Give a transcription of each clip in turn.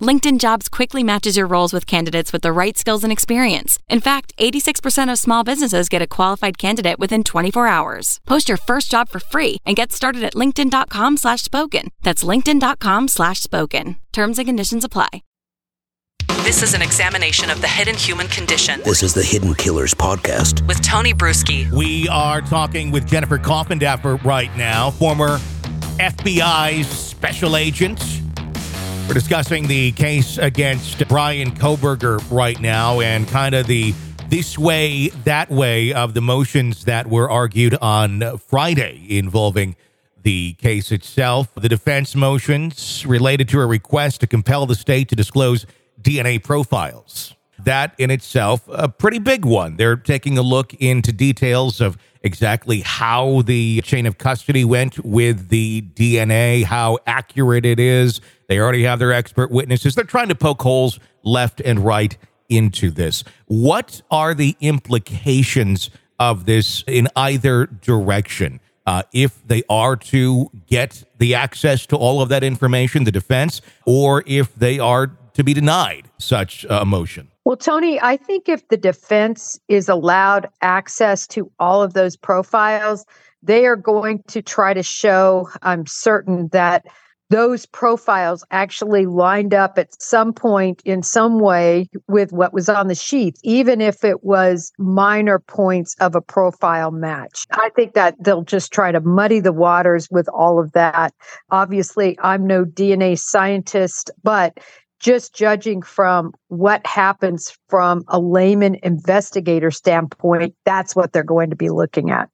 LinkedIn Jobs quickly matches your roles with candidates with the right skills and experience. In fact, 86% of small businesses get a qualified candidate within 24 hours. Post your first job for free and get started at linkedin.com slash spoken. That's linkedin.com slash spoken. Terms and conditions apply. This is an examination of the hidden human condition This is the Hidden Killers podcast. with Tony Brueski. We are talking with Jennifer Coffindaffer right now, former FBI special agent. We're discussing the case against Brian Kohberger right now and kind of the this way, that way of the motions that were argued on Friday involving the case itself. The defense motions related to a request to compel the state to disclose DNA profiles. That in itself, a pretty big one. They're taking a look into details of exactly how the chain of custody went with the DNA, how accurate it is. They already have their expert witnesses. They're trying to poke holes left and right into this. What are the implications of this in either direction? Uh, if they are to get the access to all of that information, the defense, or if they are to be denied such uh, a motion. Well, Tony, I think if the defense is allowed access to all of those profiles, they are going to try to show, I'm certain, that those profiles actually lined up at some point in some way with what was on the sheath, even if it was minor points of a profile match. I think that they'll just try to muddy the waters with all of that. Obviously, I'm no DNA scientist, but just judging from what happens from a layman investigator standpoint, that's what they're going to be looking at.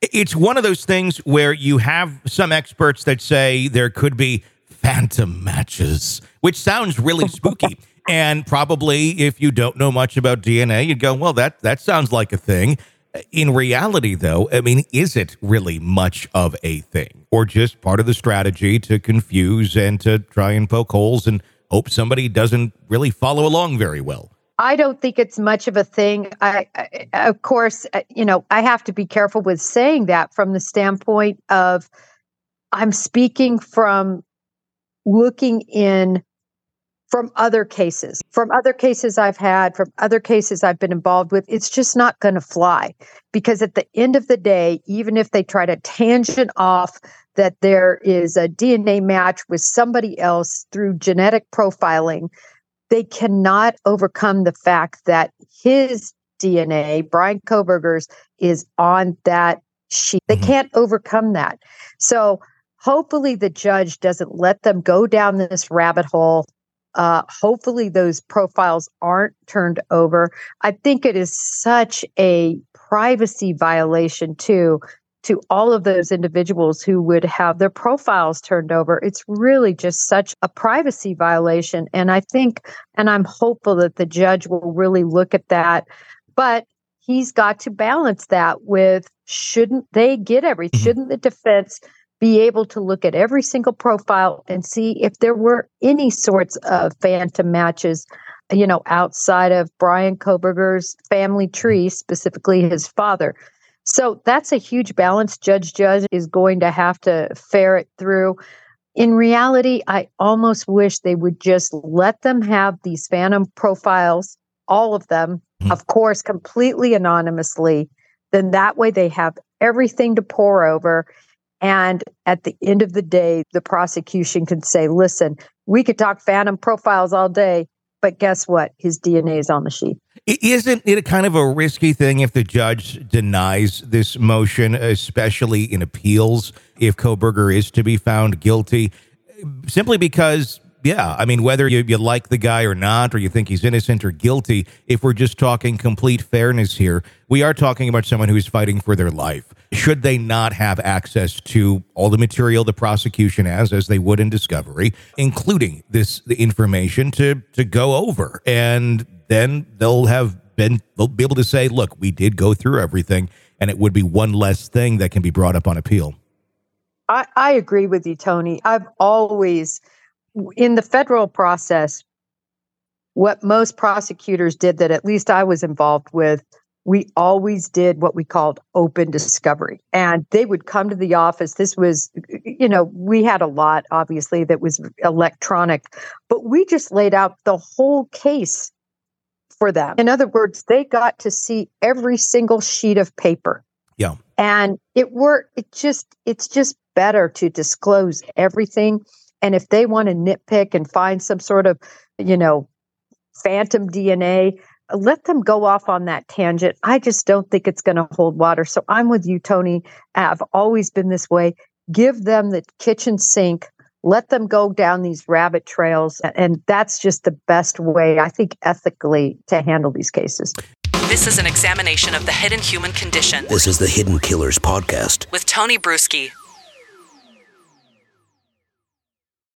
It's one of those things where you have some experts that say there could be phantom matches, which sounds really spooky. and probably if you don't know much about DNA, you'd go, well, that, that sounds like a thing. In reality, though, I mean, is it really much of a thing or just part of the strategy to confuse and to try and poke holes and hope somebody doesn't really follow along very well? I don't think it's much of a thing. I, I, of course, uh, you know, I have to be careful with saying that from the standpoint of I'm speaking from looking in from other cases, from other cases I've had, from other cases I've been involved with. It's just not going to fly because at the end of the day, even if they try to tangent off that there is a DNA match with somebody else through genetic profiling, they cannot overcome the fact that his DNA, Brian Kohberger's, is on that sheath. They can't overcome that. So hopefully the judge doesn't let them go down this rabbit hole. Uh, hopefully those profiles aren't turned over. I think it is such a privacy violation too to all of those individuals who would have their profiles turned over. It's really just such a privacy violation. And I think, and I'm hopeful that the judge will really look at that. But he's got to balance that with shouldn't they get every, mm-hmm. shouldn't the defense be able to look at every single profile and see if there were any sorts of phantom matches you know outside of brian kohberger's family tree specifically his father so that's a huge balance judge judge is going to have to ferret through. In reality i almost wish they would just let them have these phantom profiles all of them hmm. of course completely anonymously. Then that way they have everything to pour over. And at the end of the day, the prosecution can say, listen, we could talk phantom profiles all day, but guess what? His DNA is on the sheath. Isn't it a kind of a risky thing if the judge denies this motion, especially in appeals, if Kohberger is to be found guilty, simply because yeah, I mean, whether you, you like the guy or not, or you think he's innocent or guilty, if we're just talking complete fairness here, we are talking about someone who's fighting for their life. Should they not have access to all the material the prosecution has, as they would in discovery, including this the information to to go over, and then they'll have been they'll be able to say, look, we did go through everything, and it would be one less thing that can be brought up on appeal. I, I agree with you, Tony. I've always in the federal process, what most prosecutors did that at least I was involved with, we always did what we called open discovery. And they would come to the office. This was, you know, we had a lot, obviously, that was electronic, but we just laid out the whole case for them. In other words, they got to see every single sheet of paper. Yeah. And it worked, it just, it's just better to disclose everything and if they want to nitpick and find some sort of, you know, phantom DNA, let them go off on that tangent. I just don't think it's going to hold water. So I'm with you, Tony. I've always been this way. Give them the kitchen sink. Let them go down these rabbit trails. And that's just the best way, I think, ethically to handle these cases. This is an examination of the hidden human condition This is the Hidden Killers Podcast. with Tony Brueski.